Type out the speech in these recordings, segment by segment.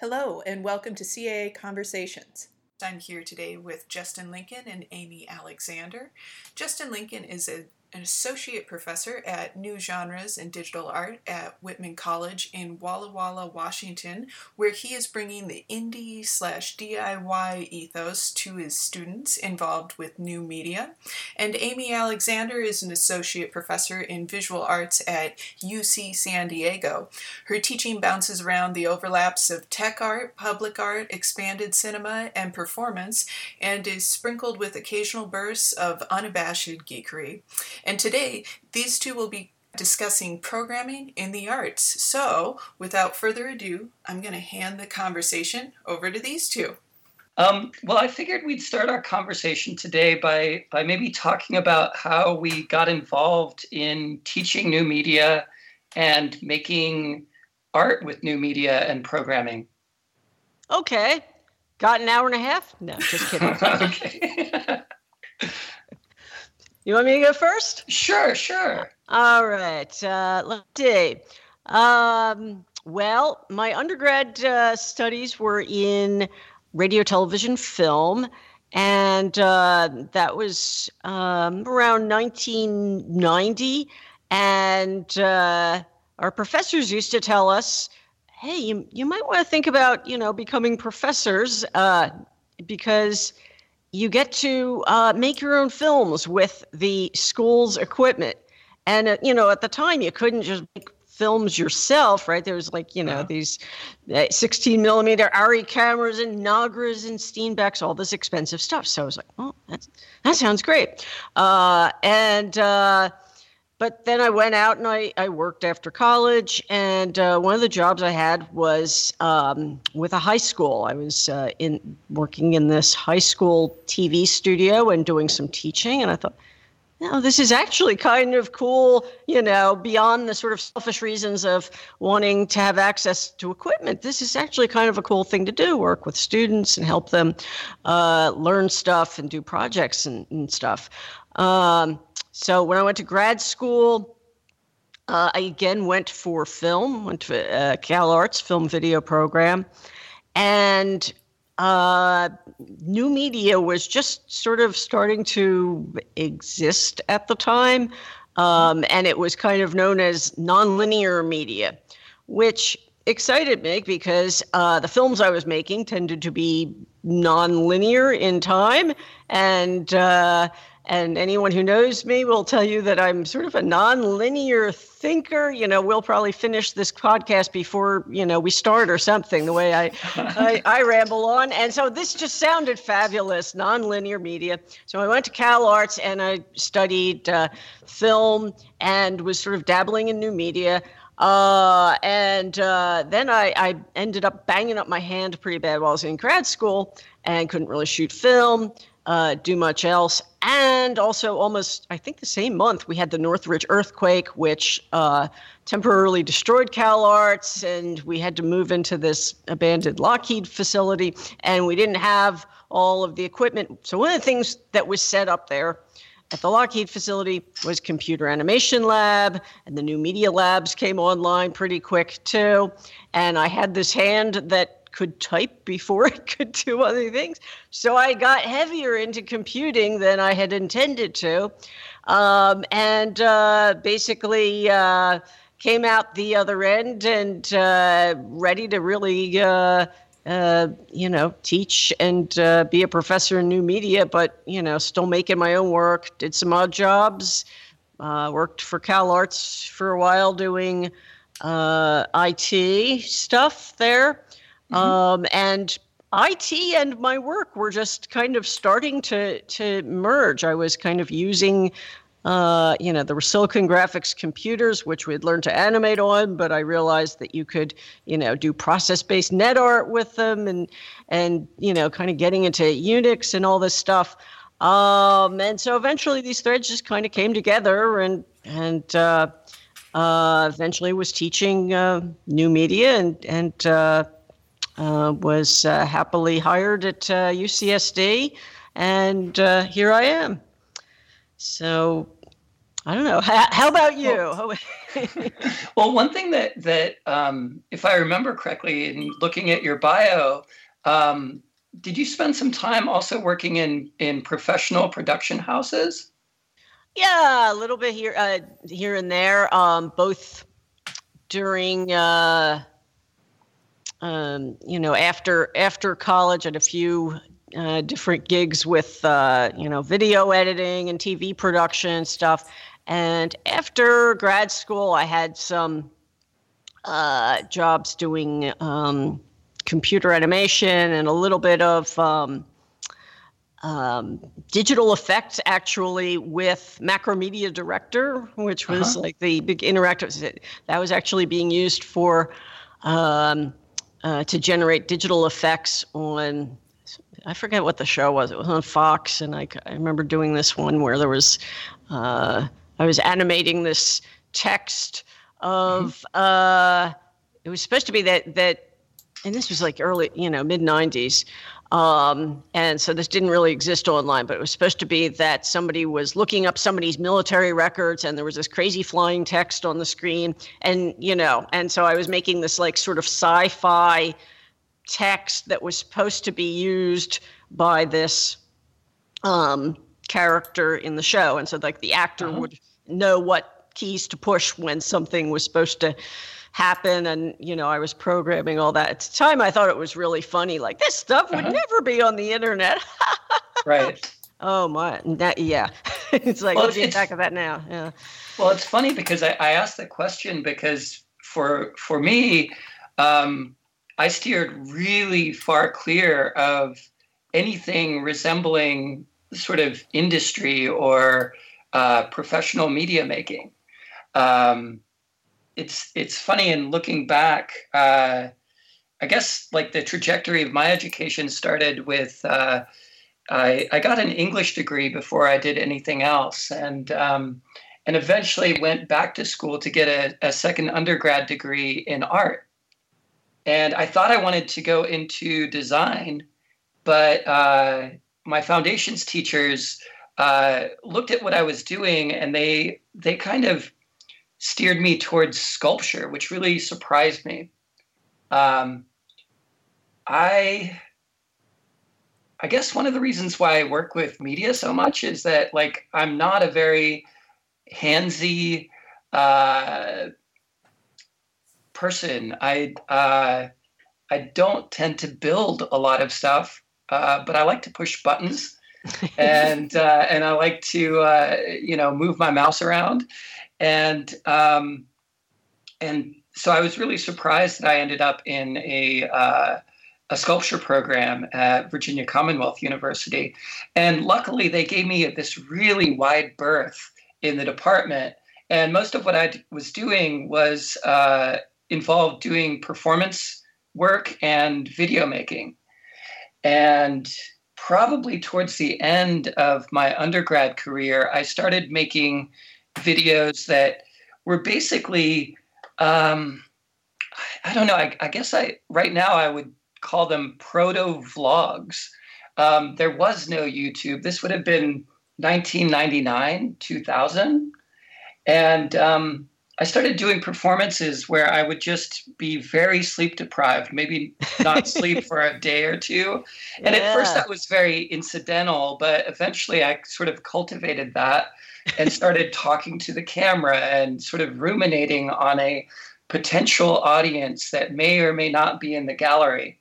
Hello, and welcome to CAA Conversations. I'm here today with Justin Lincoln and Amy Alexander. Justin Lincoln is a an associate professor at New Genres and Digital Art at Whitman College in Walla Walla, Washington, where he is bringing the indie slash DIY ethos to his students involved with new media. And Amy Alexander is an associate professor in visual arts at UC San Diego. Her teaching bounces around the overlaps of tech art, public art, expanded cinema, and performance, and is sprinkled with occasional bursts of unabashed geekery. And today, these two will be discussing programming in the arts. So, without further ado, I'm going to hand the conversation over to these two. Um, well, I figured we'd start our conversation today by by maybe talking about how we got involved in teaching new media and making art with new media and programming. Okay, got an hour and a half? No, just kidding. okay. You want me to go first? Sure, sure. All right. Uh, let's see. Um, well, my undergrad uh, studies were in radio, television, film, and uh, that was um, around 1990. And uh, our professors used to tell us, "Hey, you you might want to think about you know becoming professors uh, because." You get to uh, make your own films with the school's equipment. And, uh, you know, at the time, you couldn't just make films yourself, right? There was like, you know, yeah. these uh, 16 millimeter ARRI cameras and Nagras and Steenbecks, all this expensive stuff. So I was like, oh, that's, that sounds great. Uh, and, uh, but then I went out and I, I worked after college. And uh, one of the jobs I had was um, with a high school. I was uh, in working in this high school TV studio and doing some teaching. And I thought, you know, this is actually kind of cool, you know, beyond the sort of selfish reasons of wanting to have access to equipment. This is actually kind of a cool thing to do work with students and help them uh, learn stuff and do projects and, and stuff. Um, so when I went to grad school, uh, I again went for film, went to uh, Cal Arts film video program, and uh, new media was just sort of starting to exist at the time, um, and it was kind of known as nonlinear media, which excited me because uh, the films I was making tended to be nonlinear in time, and uh, and anyone who knows me will tell you that I'm sort of a non-linear thinker. You know, we'll probably finish this podcast before, you know, we start or something, the way I, I, I, ramble on. And so this just sounded fabulous, non-linear media. So I went to Cal Arts and I studied uh, film and was sort of dabbling in new media. Uh, and uh, then I, I ended up banging up my hand pretty bad while I was in grad school and couldn't really shoot film uh, do much else. And also, almost, I think the same month, we had the Northridge earthquake, which uh, temporarily destroyed Cal Arts, and we had to move into this abandoned Lockheed facility, and we didn't have all of the equipment. So, one of the things that was set up there at the Lockheed facility was computer animation lab, and the new media labs came online pretty quick too. And I had this hand that could type before it could do other things. So I got heavier into computing than I had intended to. Um, and uh, basically uh, came out the other end and uh, ready to really. Uh, uh, you know, teach and uh, be a professor in new media, but you know, still making my own work. Did some odd jobs. worked for Cal Arts for a while doing IT stuff there. Mm-hmm. Um, and IT and my work were just kind of starting to to merge. I was kind of using uh, you know, there were Silicon Graphics computers, which we'd learned to animate on, but I realized that you could, you know, do process-based net art with them and, and, you know, kind of getting into Unix and all this stuff. Um, and so eventually these threads just kind of came together and, and, uh, uh, eventually was teaching, uh, new media and, and, uh, was uh, happily hired at uh, UCSD, and uh, here I am. So, I don't know. How, how about you? Well, well, one thing that that um, if I remember correctly, in looking at your bio, um, did you spend some time also working in in professional production houses? Yeah, a little bit here, uh, here and there. Um, both during, uh, um, you know, after after college, and a few uh, different gigs with, uh, you know, video editing and TV production stuff. And after grad school, I had some uh, jobs doing um, computer animation and a little bit of um, um, digital effects actually with Macromedia Director, which was uh-huh. like the big interactive that was actually being used for um, uh, to generate digital effects on. I forget what the show was. It was on Fox, and I, I remember doing this one where there was uh, I was animating this text of mm-hmm. uh, it was supposed to be that that and this was like early, you know, mid 90s. Um, and so this didn't really exist online, but it was supposed to be that somebody was looking up somebody's military records and there was this crazy flying text on the screen. And, you know, and so I was making this like sort of sci fi text that was supposed to be used by this um, character in the show. And so, like, the actor uh-huh. would know what keys to push when something was supposed to happen and you know i was programming all that. At the time i thought it was really funny like this stuff would uh-huh. never be on the internet. Right. Oh my that, yeah. It's like well, looking it's, back at that now? Yeah. Well it's funny because i, I asked the question because for for me um, i steered really far clear of anything resembling sort of industry or uh, professional media making. Um, it's it's funny in looking back. Uh, I guess like the trajectory of my education started with uh, I, I got an English degree before I did anything else, and um, and eventually went back to school to get a, a second undergrad degree in art. And I thought I wanted to go into design, but uh, my foundations teachers uh, looked at what I was doing, and they they kind of steered me towards sculpture, which really surprised me. Um, I I guess one of the reasons why I work with media so much is that like I'm not a very handsy uh, person. I uh, I don't tend to build a lot of stuff, uh, but I like to push buttons, and uh, and I like to uh, you know move my mouse around, and um, and so I was really surprised that I ended up in a uh, a sculpture program at Virginia Commonwealth University, and luckily they gave me this really wide berth in the department. And most of what I was doing was uh, involved doing performance work and video making. And probably towards the end of my undergrad career, I started making videos that were basically um, I don't know. I, I, guess I right now I would call them proto vlogs. Um, there was no YouTube. This would have been 1999, 2000, and um, I started doing performances where I would just be very sleep deprived, maybe not sleep for a day or two. And yeah. at first that was very incidental, but eventually I sort of cultivated that and started talking to the camera and sort of ruminating on a potential audience that may or may not be in the gallery.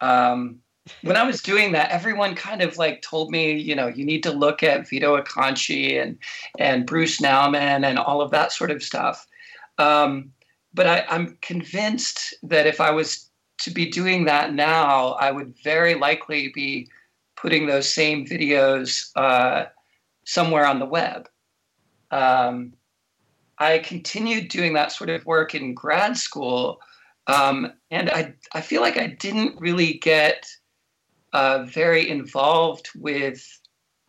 Um, when I was doing that, everyone kind of like told me, you know, you need to look at Vito Acconci and and Bruce Nauman and all of that sort of stuff. Um, but I, I'm convinced that if I was to be doing that now, I would very likely be putting those same videos uh, somewhere on the web. Um, I continued doing that sort of work in grad school, um, and I I feel like I didn't really get uh, very involved with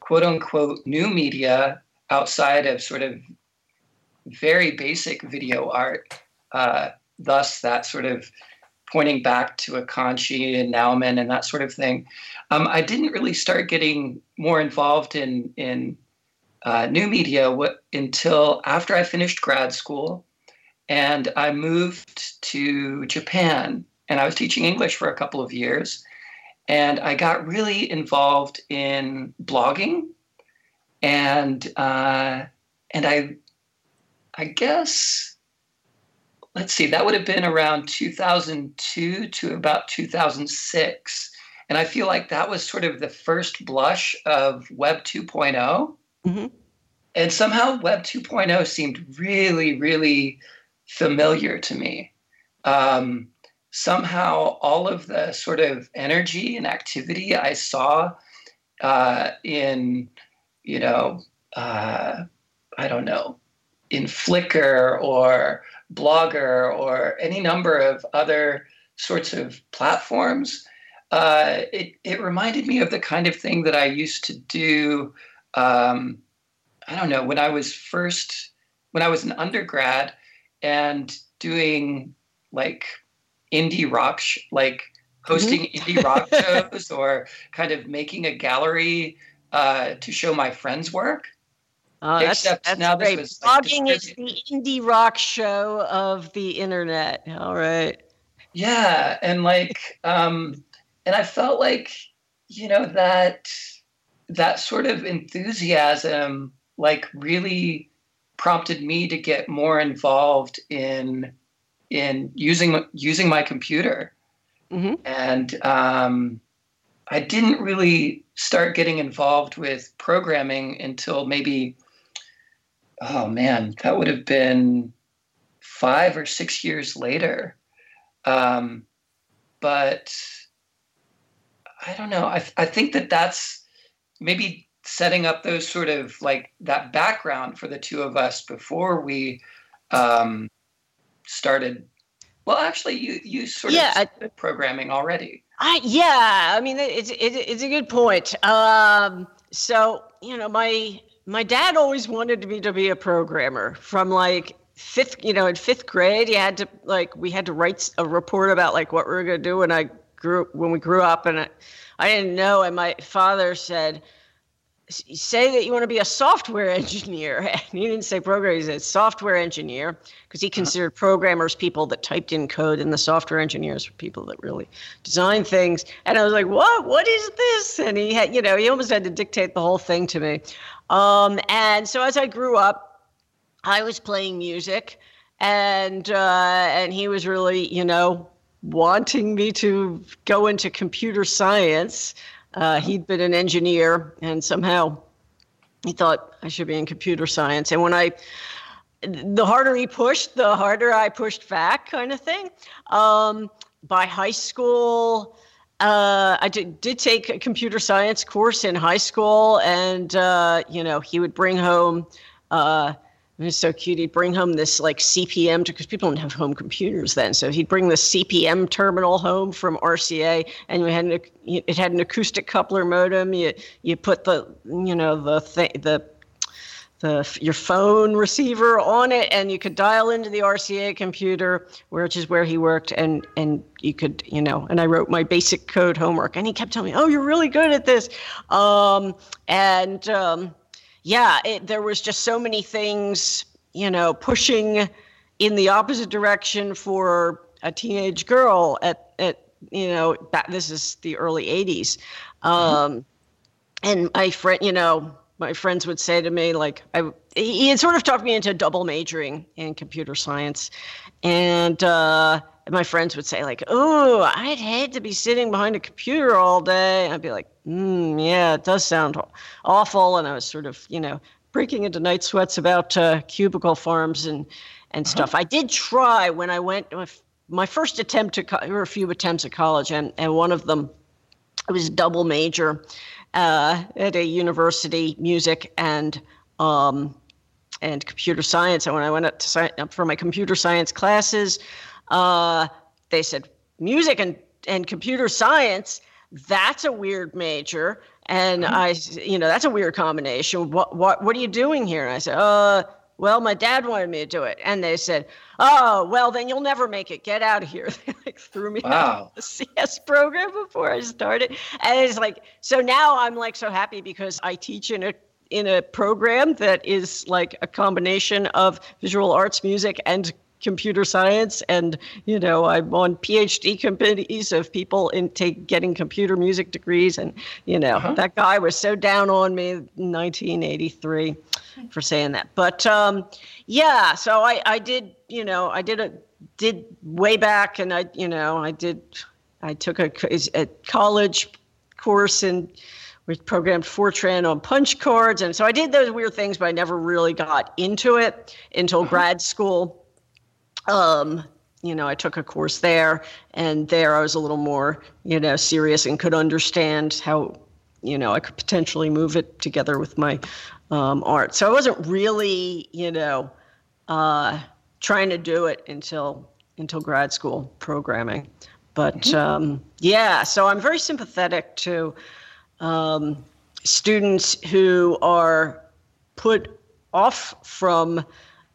quote unquote new media outside of sort of very basic video art. Uh, thus, that sort of pointing back to Acconci and Nauman and that sort of thing. Um, I didn't really start getting more involved in in uh, new media w- until after I finished grad school. and I moved to Japan and I was teaching English for a couple of years. And I got really involved in blogging. And uh, and I I guess let's see, that would have been around 2002 to about 2006. And I feel like that was sort of the first blush of Web 2.0. Mm-hmm. And somehow Web 2.0 seemed really, really familiar to me. Um, somehow all of the sort of energy and activity I saw uh, in, you know, uh, I don't know, in Flickr or Blogger or any number of other sorts of platforms, uh, it, it reminded me of the kind of thing that I used to do. Um, I don't know, when I was first, when I was an undergrad and doing like indie rock, sh- like hosting mm-hmm. indie rock shows or kind of making a gallery uh, to show my friends' work. Oh, that's, Except that's now great. This was, like, Blogging is the indie rock show of the internet. All right. Yeah, and like, um, and I felt like, you know, that that sort of enthusiasm, like, really prompted me to get more involved in in using using my computer, mm-hmm. and um, I didn't really start getting involved with programming until maybe oh man, that would have been five or six years later. Um, but I don't know. I, I think that that's maybe setting up those sort of like that background for the two of us before we um, started. Well, actually, you you sort yeah, of started programming already. I yeah. I mean, it's it, it's a good point. Um, so you know, my my dad always wanted me to be a programmer from like fifth you know in fifth grade you had to like we had to write a report about like what we were going to do when i grew when we grew up and I, I didn't know and my father said say that you want to be a software engineer. And he didn't say programmer he said software engineer because he uh-huh. considered programmers people that typed in code and the software engineers were people that really design things. And i was like what? What is this? And he had you know he almost had to dictate the whole thing to me. Um, and so as I grew up, I was playing music, and uh, and he was really, you know, wanting me to go into computer science. Uh, he'd been an engineer, and somehow he thought I should be in computer science. And when I the harder he pushed, the harder I pushed back, kind of thing. Um, by high school, uh, I did, did take a computer science course in high school, and uh, you know he would bring home. Uh, it was so cute. He'd bring home this like CP/M because people didn't have home computers then. So he'd bring the CP/M terminal home from RCA, and we had an, it had an acoustic coupler modem. You you put the you know the thing the the your phone receiver on it and you could dial into the RCA computer which is where he worked and and you could you know and I wrote my basic code homework and he kept telling me oh you're really good at this um, and um, yeah it, there was just so many things you know pushing in the opposite direction for a teenage girl at at you know back, this is the early 80s um, mm-hmm. and my friend you know my friends would say to me like I he had sort of talked me into double majoring in computer science, and uh, my friends would say like, "Oh, I'd hate to be sitting behind a computer all day." I'd be like, mm, "Yeah, it does sound awful," and I was sort of you know breaking into night sweats about uh, cubicle farms and and uh-huh. stuff. I did try when I went my first attempt to there were a few attempts at college, and and one of them it was double major uh, at a university, music and um, and computer science. And when I went up to sign up for my computer science classes, uh, they said music and and computer science. That's a weird major. And mm-hmm. I, you know, that's a weird combination. What, what, what are you doing here? And I said, uh, well, my dad wanted me to do it. And they said, oh, well, then you'll never make it. Get out of here. they like threw me wow. out of the CS program before I started. And it's like, so now I'm like so happy because I teach in a in a program that is like a combination of visual arts, music, and computer science and you know i'm on phd committees of people in take, getting computer music degrees and you know uh-huh. that guy was so down on me in 1983 for saying that but um, yeah so i i did you know i did a did way back and i you know i did i took a, a college course in we programmed Fortran on punch cards. And so I did those weird things, but I never really got into it until uh-huh. grad school. Um, you know, I took a course there, and there I was a little more, you know, serious and could understand how, you know, I could potentially move it together with my um, art. So I wasn't really, you know, uh, trying to do it until until grad school programming. But mm-hmm. um, yeah, so I'm very sympathetic to um, students who are put off from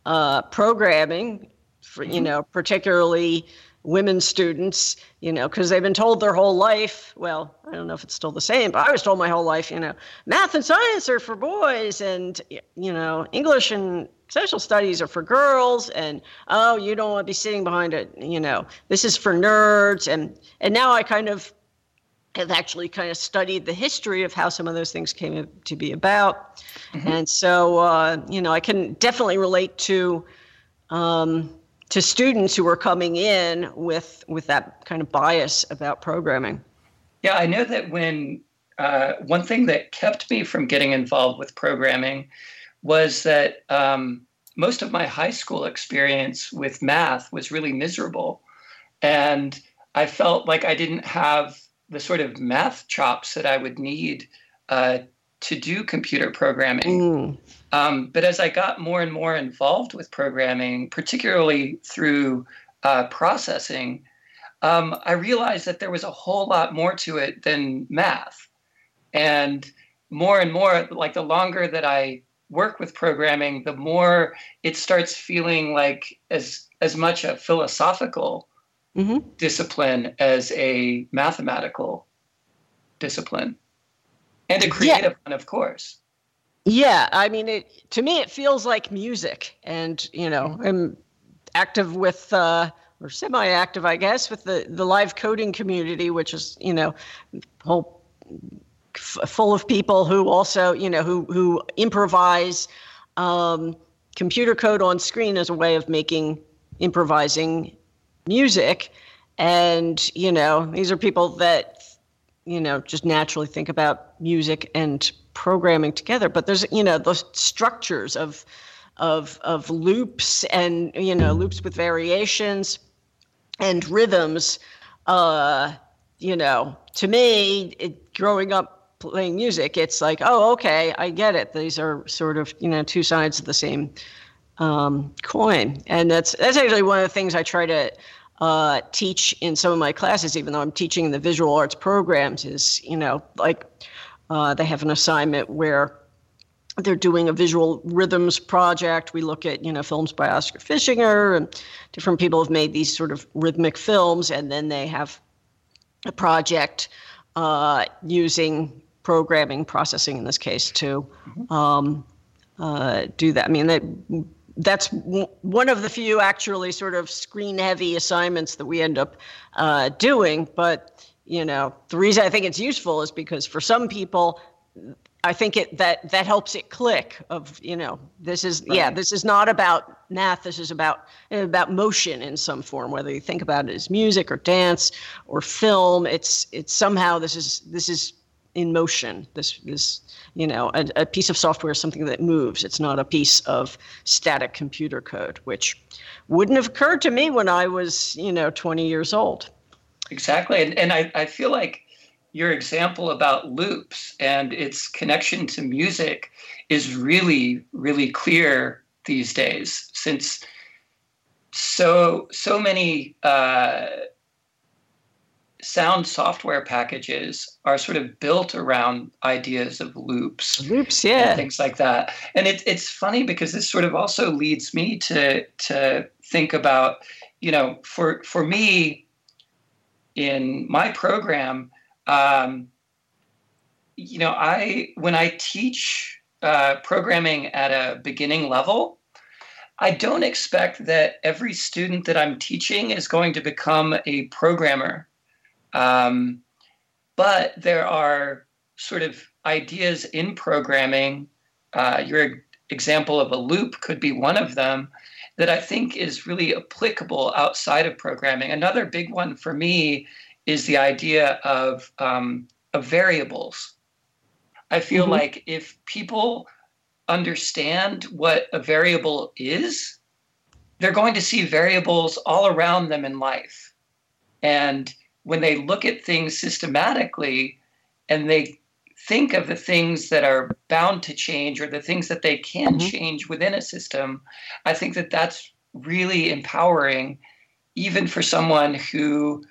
uh, programming, for, you mm-hmm. know, particularly women students, you know, because they've been told their whole life. Well, I don't know if it's still the same, but I was told my whole life, you know, math and science are for boys, and you know, English and social studies are for girls, and oh, you don't want to be sitting behind it, you know, this is for nerds, and and now I kind of have actually kind of studied the history of how some of those things came to be about. Mm-hmm. And so, uh, you know, I can definitely relate to um, to students who are coming in with with that kind of bias about programming. Yeah, I know that when uh, one thing that kept me from getting involved with programming was that um, most of my high school experience with math was really miserable, and I felt like I didn't have the sort of math chops that I would need uh, to do computer programming. Mm. Um, but as I got more and more involved with programming, particularly through uh, processing, um, I realized that there was a whole lot more to it than math. And more and more, like the longer that I work with programming, the more it starts feeling like as as much a philosophical mm-hmm. discipline as a mathematical discipline and a creative yeah. one, of course. Yeah, I mean, it to me it feels like music, and you know, mm-hmm. I'm active with uh, or semi-active, I guess, with the the live coding community, which is you know, whole f- full of people who also you know who who improvise um, computer code on screen as a way of making improvising music and you know these are people that you know just naturally think about music and programming together but there's you know the structures of of of loops and you know loops with variations and rhythms uh you know to me it, growing up playing music it's like oh okay i get it these are sort of you know two sides of the same um, coin. And that's that's actually one of the things I try to uh, teach in some of my classes, even though I'm teaching in the visual arts programs. Is you know like uh, they have an assignment where they're doing a visual rhythms project. We look at you know films by Oskar Fischinger and different people have made these sort of rhythmic films, and then they have a project uh, using programming processing in this case to mm-hmm. um, uh, do that. I mean, that that's w- one of the few actually sort of screen heavy assignments that we end up uh, doing. But you know, the reason I think it's useful is because for some people, I think it that that helps it click. Of you know, this is right. yeah, this is not about math. This is about about motion in some form. Whether you think about it as music or dance or film, it's it's somehow this is this is in motion. This this you know a, a piece of software is something that moves. It's not a piece of static computer code, which wouldn't have occurred to me when I was you know 20 years old. Exactly, and, and I, I feel like your example about loops and its connection to music is really really clear these days since so so many uh, sound software packages are sort of built around ideas of loops, loops, yeah, things like that. And it, it's funny because this sort of also leads me to to think about, you know, for for me in my program, um, you know, I when I teach uh, programming at a beginning level, I don't expect that every student that I'm teaching is going to become a programmer. Um, but there are sort of ideas in programming. Uh, your example of a loop could be one of them that I think is really applicable outside of programming. Another big one for me is the idea of, um, of variables. I feel mm-hmm. like if people understand what a variable is, they're going to see variables all around them in life. And when they look at things systematically and they think of the things that are bound to change or the things that they can mm-hmm. change within a system, I think that that's really empowering, even for someone who,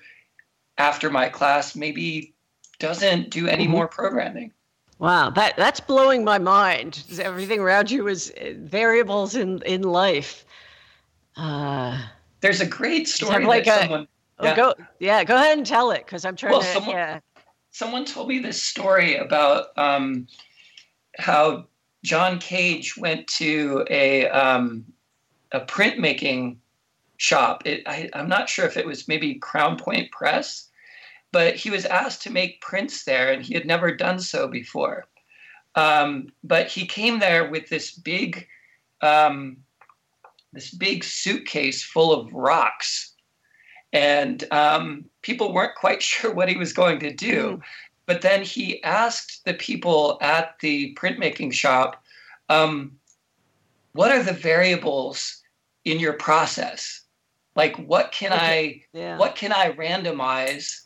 after my class, maybe doesn't do any mm-hmm. more programming. Wow, that that's blowing my mind. Everything around you is uh, variables in in life. Uh, There's a great story like a, someone. Oh, yeah. go yeah, go ahead and tell it because I'm trying well, to. Someone, yeah. Someone told me this story about um, how John Cage went to a um, a printmaking shop. It, I, I'm not sure if it was maybe Crown Point Press, but he was asked to make prints there, and he had never done so before. Um, but he came there with this big, um, this big suitcase full of rocks, and um, people weren't quite sure what he was going to do. Mm. But then he asked the people at the printmaking shop, um, "What are the variables in your process? Like, what can okay. I, yeah. what can I randomize?"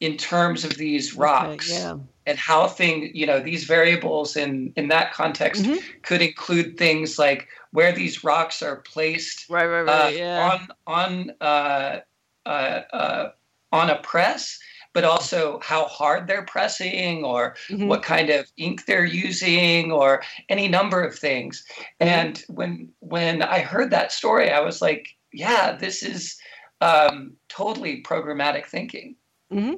in terms of these rocks okay, yeah. And how things you know these variables in in that context mm-hmm. could include things like where these rocks are placed right right right uh, yeah. on on uh, uh, uh, on a press but also how hard they're pressing or mm-hmm. what kind of ink they're using or any number of things mm-hmm. and when when i heard that story i was like yeah this is um, totally programmatic thinking Mm-hmm.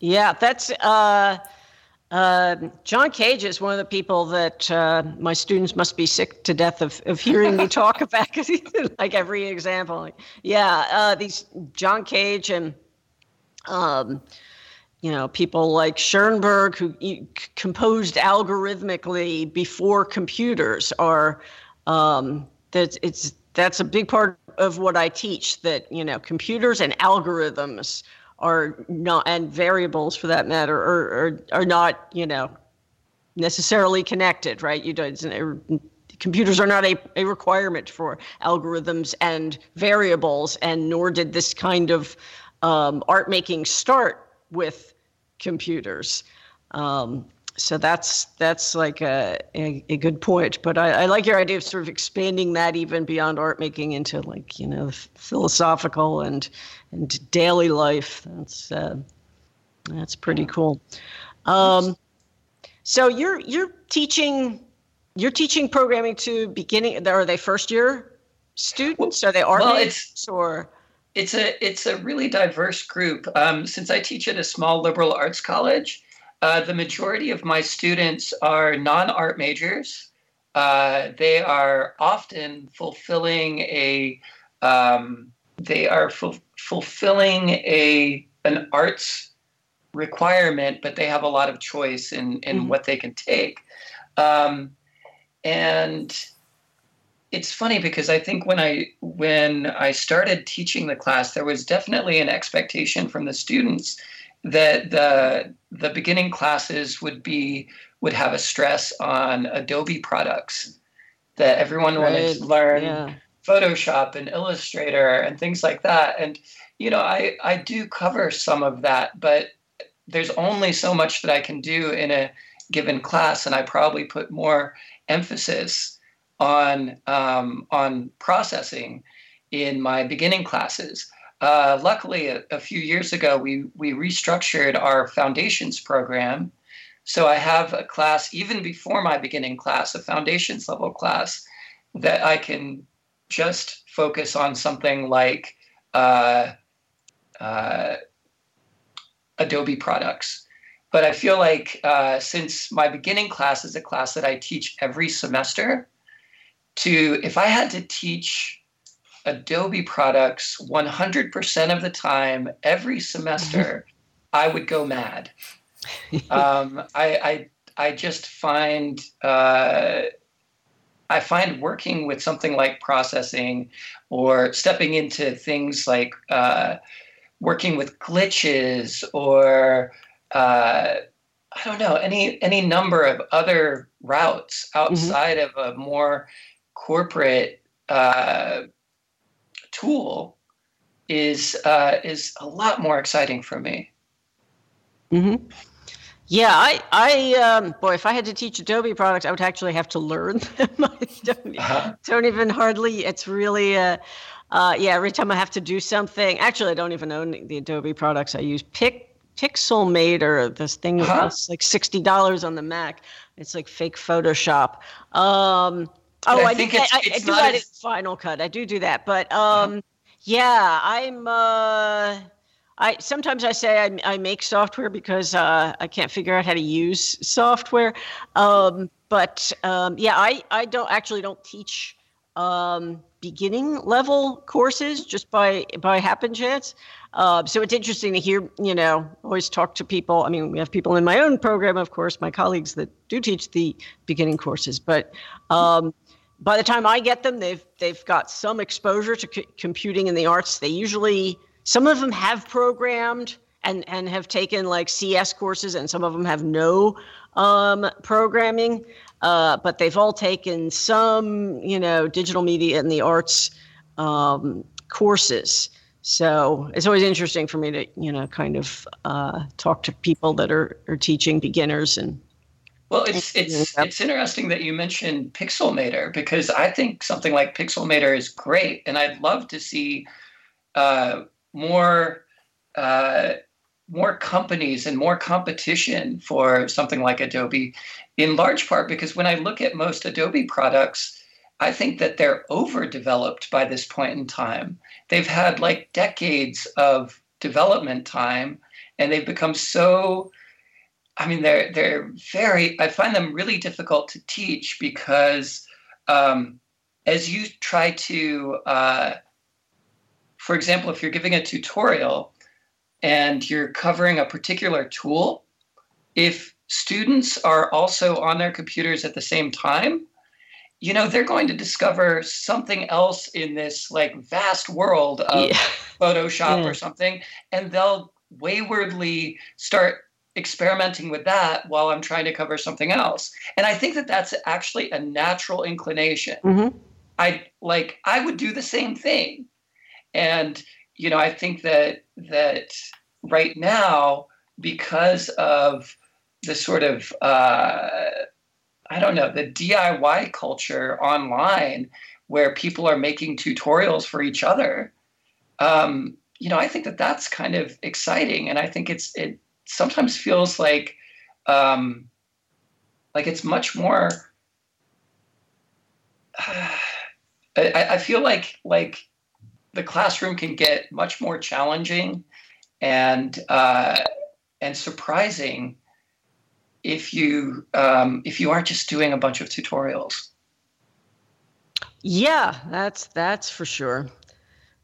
Yeah, that's uh, uh, John Cage is one of the people that uh, my students must be sick to death of, of hearing me talk about. like every example, yeah, uh, these John Cage and um, you know people like Schoenberg who composed algorithmically before computers are um, that it's that's a big part of what I teach that you know computers and algorithms are not and variables for that matter are are, are not you know necessarily connected right? You don't computers are not a, a requirement for algorithms and variables and nor did this kind of um, art making start with computers. Um, so that's that's like a, a, a, good point but I, I like your idea of sort of expanding that even beyond art making into like you know philosophical and and daily life. That's uh, that's pretty cool. Um, so you're you're teaching you're teaching programming to beginning are they first year students? Are they art well, it's, or? it's a it's a really diverse group. Um, since i teach at a small liberal arts college uh, the majority of my students are non art majors. Uh, they are often fulfilling a um, they are fu- fulfilling a an arts requirement, but they have a lot of choice in in mm-hmm. what they can take. Um, and it's funny because I think when I when I started teaching the class, there was definitely an expectation from the students that the the beginning classes would be would have a stress on Adobe products that everyone right. wanted to learn yeah. Photoshop and Illustrator and things like that. And you know, I I do cover some of that, but there's only so much that I can do in a given class, and I probably put more emphasis on um, on processing in my beginning classes. Uh, luckily, a, a, few years ago, we, we restructured our foundations program. So I have a class, even before my beginning class, a foundations level class, that I can just focus on something like uh, uh, Adobe products. But I feel like uh, since my beginning class is a class that I teach every semester, to if I had to teach Adobe products 100% of the time every semester, I would go mad. Um, I, I I just find uh, I find working with something like processing or stepping into things like uh, working with glitches or uh, I don't know any any number of other routes mm-hmm. outside mm-hmm. of a more corporate uh, tool is uh, is a lot more exciting for me. Mm-hmm. Yeah, I, I, um, boy, if I had to teach Adobe products, I would actually have to learn them. I don't, uh-huh. don't, even hardly. It's really, uh, uh, yeah. Every time I have to do something, actually, I don't even own the Adobe products. I use Pic Pixelmator, this thing uh-huh. that's like sixty dollars on the Mac. It's like fake Photoshop. Um, oh, I, I, think do, I, I do that as... Final Cut. I do do that, but um, uh-huh. yeah, I'm. Uh, I sometimes I say I, I make software because uh, I can't figure out how to use software. Um, but um, yeah, I, I don't actually don't teach um, beginning level courses just by by happen chance. Uh, so it's interesting to hear. You know, always talk to people. I mean, we have people in my own program, of course, my colleagues that do teach the beginning courses, but. Um, by the time I get them, they've they've got some exposure to c- computing in the arts. They usually some of them have programmed and and have taken like CS courses, and some of them have no um, programming. Uh, but they've all taken some, you know, digital media and the arts um, courses. So it's always interesting for me to, you know, kind of uh, talk to people that are, are teaching beginners and. Well, it's it's it's interesting that you mentioned Pixelmator because I think something like Pixelmator is great, and I'd love to see uh, more uh, more companies and more competition for something like Adobe, in large part because when I look at most Adobe products, I think that they're overdeveloped by this point in time. They've had like decades of development time, and they've become so. I mean, they're they're very. I find them really difficult to teach because um, as you try to uh, for example, if you're giving a tutorial and you're covering a particular tool, if students are also on their computers at the same time, you know, they're going to discover something else in this like vast world of yeah. Photoshop yeah. or something, and they'll waywardly start experimenting with that while I'm trying to cover something else. And I think that that's actually a natural inclination. Mm-hmm. I like I would do the same thing. And you know, I think that that right now, because of the sort of uh, I don't know the DIY culture online, where people are making tutorials for each other, um, you know, I think that that's kind of exciting, and I think it's it sometimes feels like um, like it's much more. Uh, I, I feel like like the classroom can get much more challenging and uh, and surprising if you um, if you aren't just doing a bunch of tutorials. Yeah, that's that's for sure.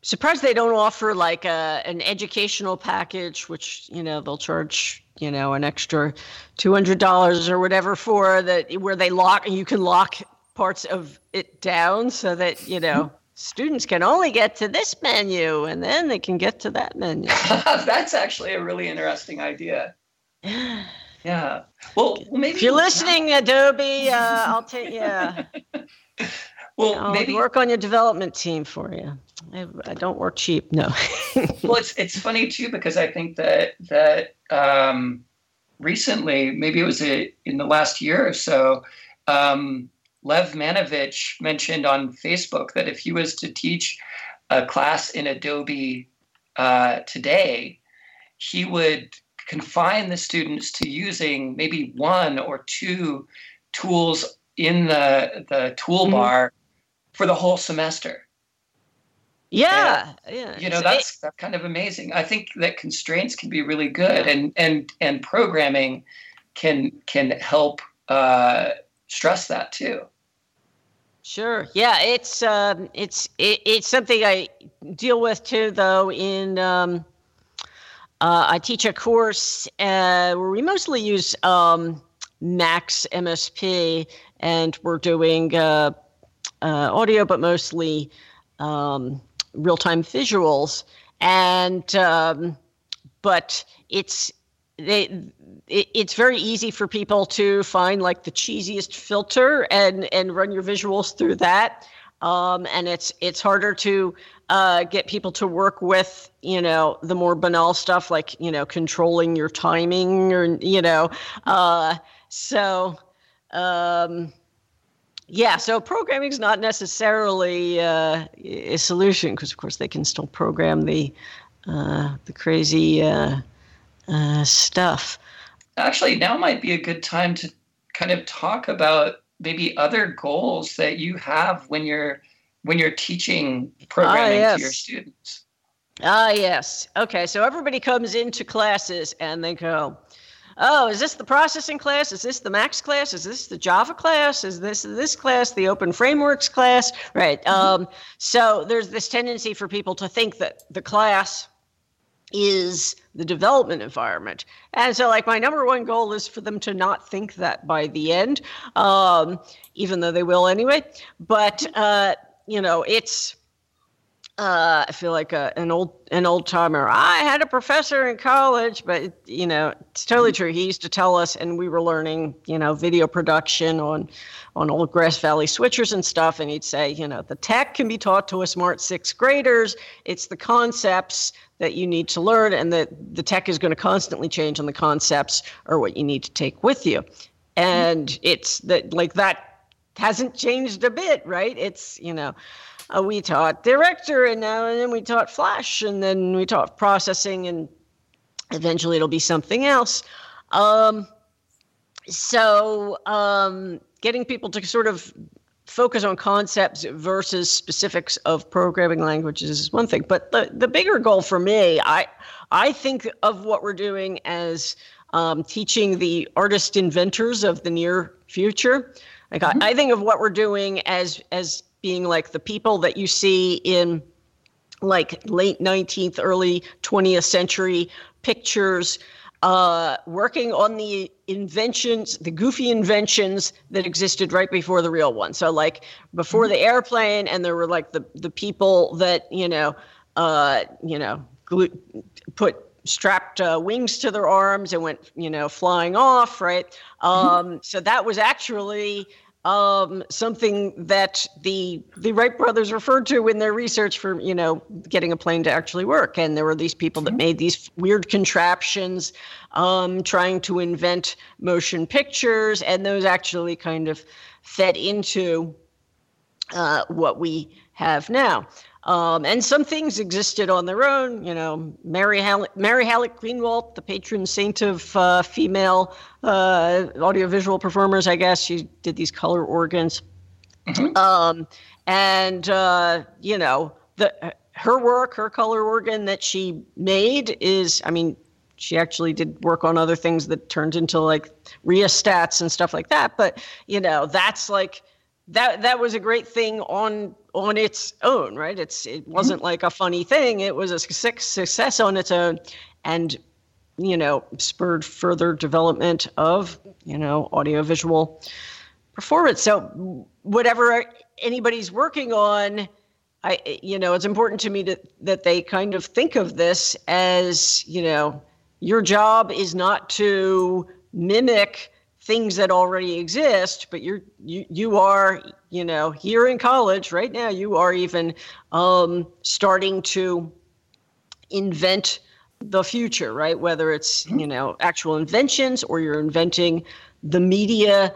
Surprised they don't offer like a an educational package, which you know they'll charge you know an extra two hundred dollars or whatever for that, where they lock and you can lock parts of it down so that you know students can only get to this menu and then they can get to that menu. That's actually a really interesting idea. Yeah. Well, maybe if you're listening, Adobe, uh, I'll take yeah. well, I'll maybe work on your development team for you. I, I don't work cheap. No. well, it's it's funny too because I think that that um, recently, maybe it was a, in the last year or so, um, Lev Manovich mentioned on Facebook that if he was to teach a class in Adobe uh, today, he would confine the students to using maybe one or two tools in the the toolbar mm-hmm. for the whole semester. Yeah, and, yeah. You know, that's that's kind of amazing. I think that constraints can be really good, yeah. and and and programming can can help uh, stress that too. Sure. Yeah, it's um, it's it, it's something I deal with too, though. In um, uh, I teach a course uh, where we mostly use um, Max MSP, and we're doing uh, uh, audio, but mostly um, real-time visuals. And um, but it's they it, it's very easy for people to find like the cheesiest filter and and run your visuals through that um, and it's it's harder to uh, get people to work with you know the more banal stuff like you know controlling your timing or you know uh, so um, yeah so programming is not necessarily uh, a solution because of course they can still program the uh, the crazy uh, uh, stuff. Actually, now might be a good time to kind of talk about maybe other goals that you have when you're when you're teaching programming ah, yes. to your students. Ah, yes. Okay, so everybody comes into classes and they go, "Oh, is this the processing class? Is this the Max class? Is this the Java class? Is this this class the openFrameworks class?" Right. Mm-hmm. Um, so there's this tendency for people to think that the class is the development environment. And so, like, my number one goal is for them to not think that by the end, um, even though they will anyway. But, uh, you know, it's. Uh, I feel like a, an old an old timer. I had a professor in college, but you know it's totally true. He used to tell us, and we were learning, you know, video production on on old Grass Valley switchers and stuff. And he'd say, you know, the tech can be taught to a smart sixth graders. It's the concepts that you need to learn, and that the tech is going to constantly change, and the concepts are what you need to take with you. And mm-hmm. it's that like that hasn't changed a bit, right? It's you know. Uh, we taught director and now and then we taught flash and then we taught processing and eventually it'll be something else um, so um, getting people to sort of focus on concepts versus specifics of programming languages is one thing. But the, the bigger goal for me, I I think of what we're doing as um, teaching the artist inventors of the near future. Like mm-hmm. I, I think of what we're doing as as being like the people that you see in like late 19th, early 20th century pictures uh, working on the inventions, the goofy inventions that existed right before the real one. So like before mm-hmm. the airplane, and there were like the the people that you know, uh, you know, glue, put strapped uh, wings to their arms and went you know flying off, right? Mm-hmm. Um, so that was actually um, something that the the Wright brothers referred to in their research for you know getting a plane to actually work. And there were these people that made these weird contraptions, um, trying to invent motion pictures, and those actually kind of fed into uh, what we have now. Um, and some things existed on their own. You know, Mary, Hall- Mary Hallock Greenewalt, the patron saint of uh, female uh, audiovisual performers, I guess. She did these color organs. Mm-hmm. Um, and, uh, you know, the, her work, her color organ that she made is, I mean, she actually did work on other things that turned into like rheostats and stuff like that. But, you know, that's like, that that was a great thing on on its own, right? It's it mm-hmm. wasn't like a funny thing. It was a success on its own, and you know spurred further development of you know audiovisual performance. So whatever anybody's working on, I you know it's important to me that that they kind of think of this as you know your job is not to mimic things that already exist but you're you, you are you know here in college right now you are even um, starting to invent the future right? Whether it's you know actual inventions or you're inventing the media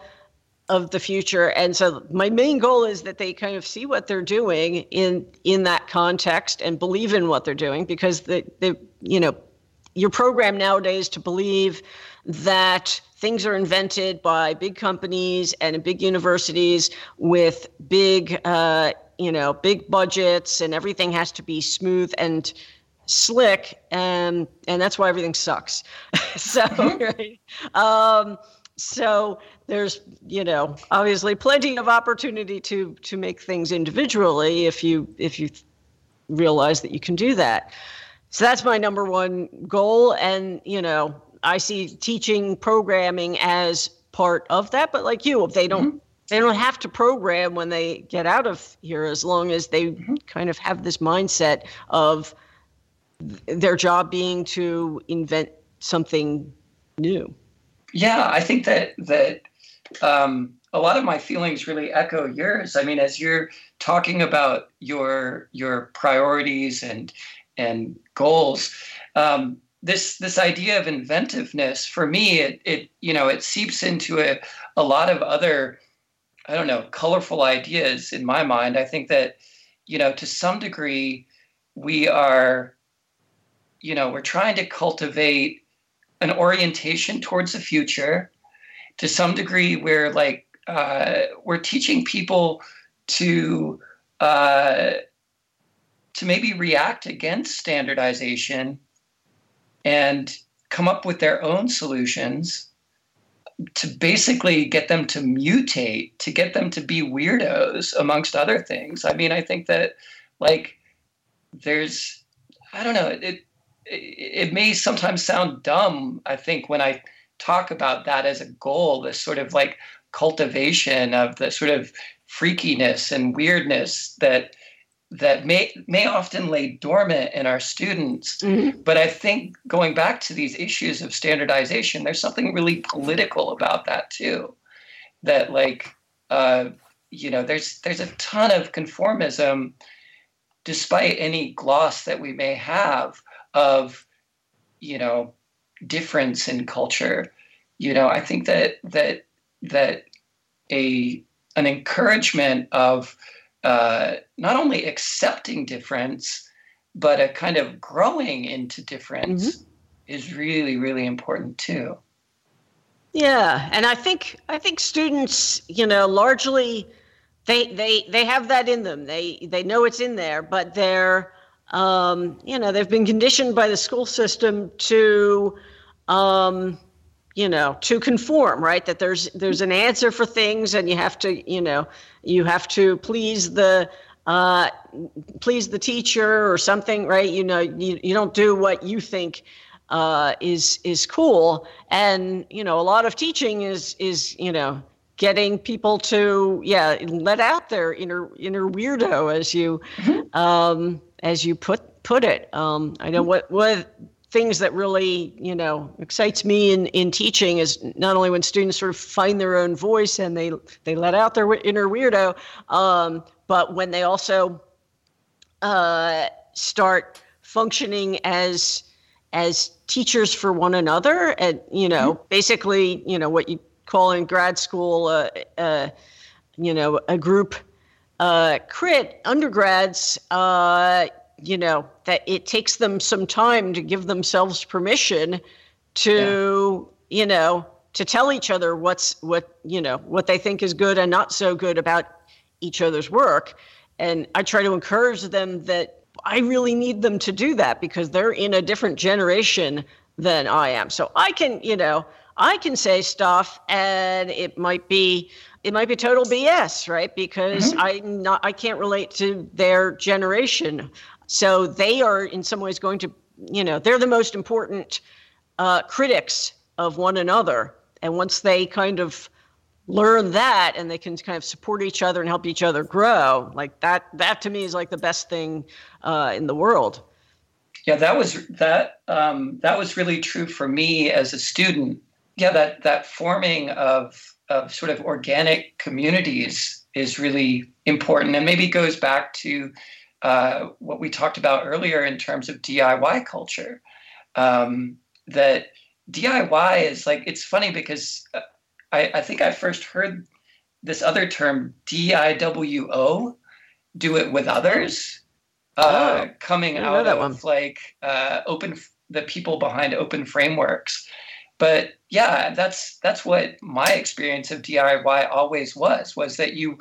of the future. And so my main goal is that they kind of see what they're doing in in that context and believe in what they're doing because the the you know your program nowadays to believe that things are invented by big companies and big universities with big, uh, you know, big budgets, and everything has to be smooth and slick, and and that's why everything sucks. so, mm-hmm. right? Um, so there's you know obviously plenty of opportunity to to make things individually if you if you realize that you can do that so that's my number one goal and you know i see teaching programming as part of that but like you if they don't mm-hmm. they don't have to program when they get out of here as long as they mm-hmm. kind of have this mindset of their job being to invent something new yeah, I think that that um, a lot of my feelings really echo yours. I mean, as you're talking about your your priorities and and goals, um, this this idea of inventiveness for me, it it you know it seeps into a a lot of other I don't know colorful ideas in my mind. I think that you know to some degree we are you know we're trying to cultivate an orientation towards the future to some degree we're like uh, we're teaching people to uh, to maybe react against standardization and come up with their own solutions to basically get them to mutate to get them to be weirdos amongst other things. I mean i think that like there's i don't know it it may sometimes sound dumb, I think, when I talk about that as a goal, this sort of like cultivation of the sort of freakiness and weirdness that that may may often lay dormant in our students. Mm-hmm. But I think going back to these issues of standardization, there's something really political about that too. That like uh, you know, there's there's a ton of conformism, despite any gloss that we may have of you know difference in culture you know i think that that that a an encouragement of uh, not only accepting difference but a kind of growing into difference mm-hmm. is really really important too yeah and i think i think students you know largely they they they have that in them they they know it's in there but they're um, you know, they've been conditioned by the school system to, um, you know, to conform, right? That there's there's an answer for things, and you have to, you know, you have to please the uh, please the teacher or something, right? You know, you, you don't do what you think uh, is is cool, and you know, a lot of teaching is is you know getting people to yeah let out their inner inner weirdo as you mm-hmm. um, as you put put it. Um, I know what what things that really you know excites me in in teaching is not only when students sort of find their own voice and they they let out their inner weirdo, um, but when they also uh, start functioning as as teachers for one another and you know mm-hmm. basically you know what you call in grad school uh, uh, you know a group uh, crit undergrads, uh, you know, that it takes them some time to give themselves permission to, yeah. you know, to tell each other what's what you know what they think is good and not so good about each other's work. And I try to encourage them that I really need them to do that because they're in a different generation than I am. So I can, you know, I can say stuff and it might be it might be total BS, right? Because mm-hmm. I'm not, I can't relate to their generation. So they are in some ways going to, you know, they're the most important uh, critics of one another. And once they kind of learn that and they can kind of support each other and help each other grow, like that, that to me is like the best thing uh, in the world. Yeah, that was that. Um, that was really true for me as a student. Yeah, that that forming of of sort of organic communities is really important and maybe goes back to uh, what we talked about earlier in terms of DIY culture. Um, that DIY is like, it's funny because uh, I, I think I first heard this other term, DIWO, do it with others, uh, oh, coming out of one. like uh, open, the people behind openFrameworks. But yeah, that's that's what my experience of DIY always was was that you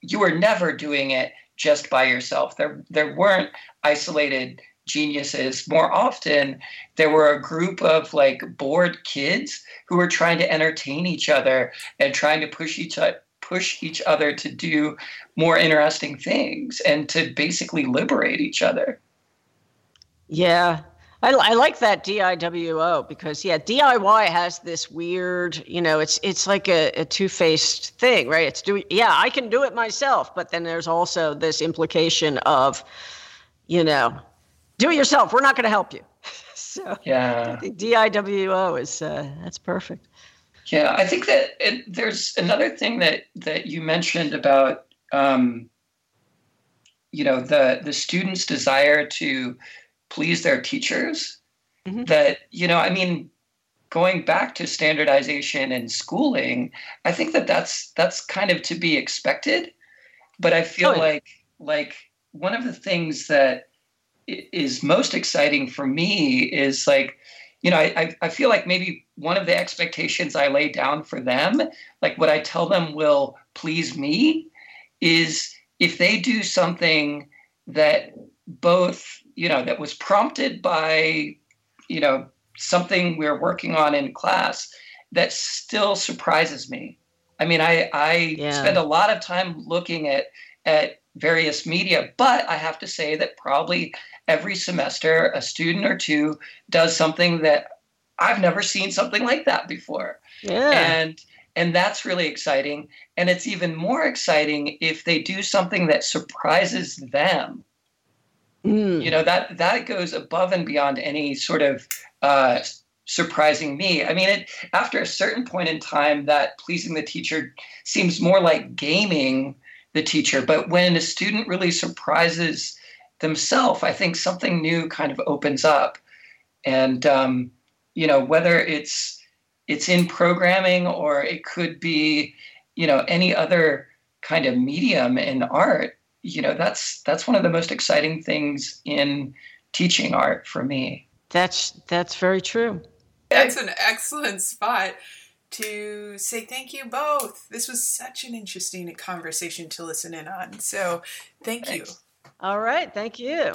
you were never doing it just by yourself. There there weren't isolated geniuses, more often there were a group of like bored kids who were trying to entertain each other and trying to push each other push each other to do more interesting things and to basically liberate each other. Yeah, I, I, like that DIWO because yeah, DIY has this weird, you know, it's it's like a, a two-faced thing, right? It's do yeah, I can do it myself, but then there's also this implication of, you know, do it yourself. We're not going to help you. so yeah, DIWO is uh, that's perfect. Yeah, I think that it, there's another thing that that you mentioned about, um, you know, the the students' desire to please their teachers mm-hmm. that you know i mean going back to standardization and schooling i think that that's that's kind of to be expected but i feel oh, like like one of the things that is most exciting for me is like you know I, I feel like maybe one of the expectations i lay down for them like what i tell them will please me is if they do something that both you know that was prompted by you know something we're working on in class that still surprises me i mean i i yeah. spend a lot of time looking at at various media but i have to say that probably every semester a student or two does something that i've never seen something like that before yeah. and and that's really exciting and it's even more exciting if they do something that surprises them Mm. You know that that goes above and beyond any sort of uh, surprising me. I mean, it, after a certain point in time, that pleasing the teacher seems more like gaming the teacher. But when a student really surprises themselves, I think something new kind of opens up. And um, you know, whether it's it's in programming or it could be, you know, any other kind of medium in art you know that's that's one of the most exciting things in teaching art for me. That's that's very true. That's an excellent spot to say thank you both. This was such an interesting conversation to listen in on. So thank Thanks. you all right thank you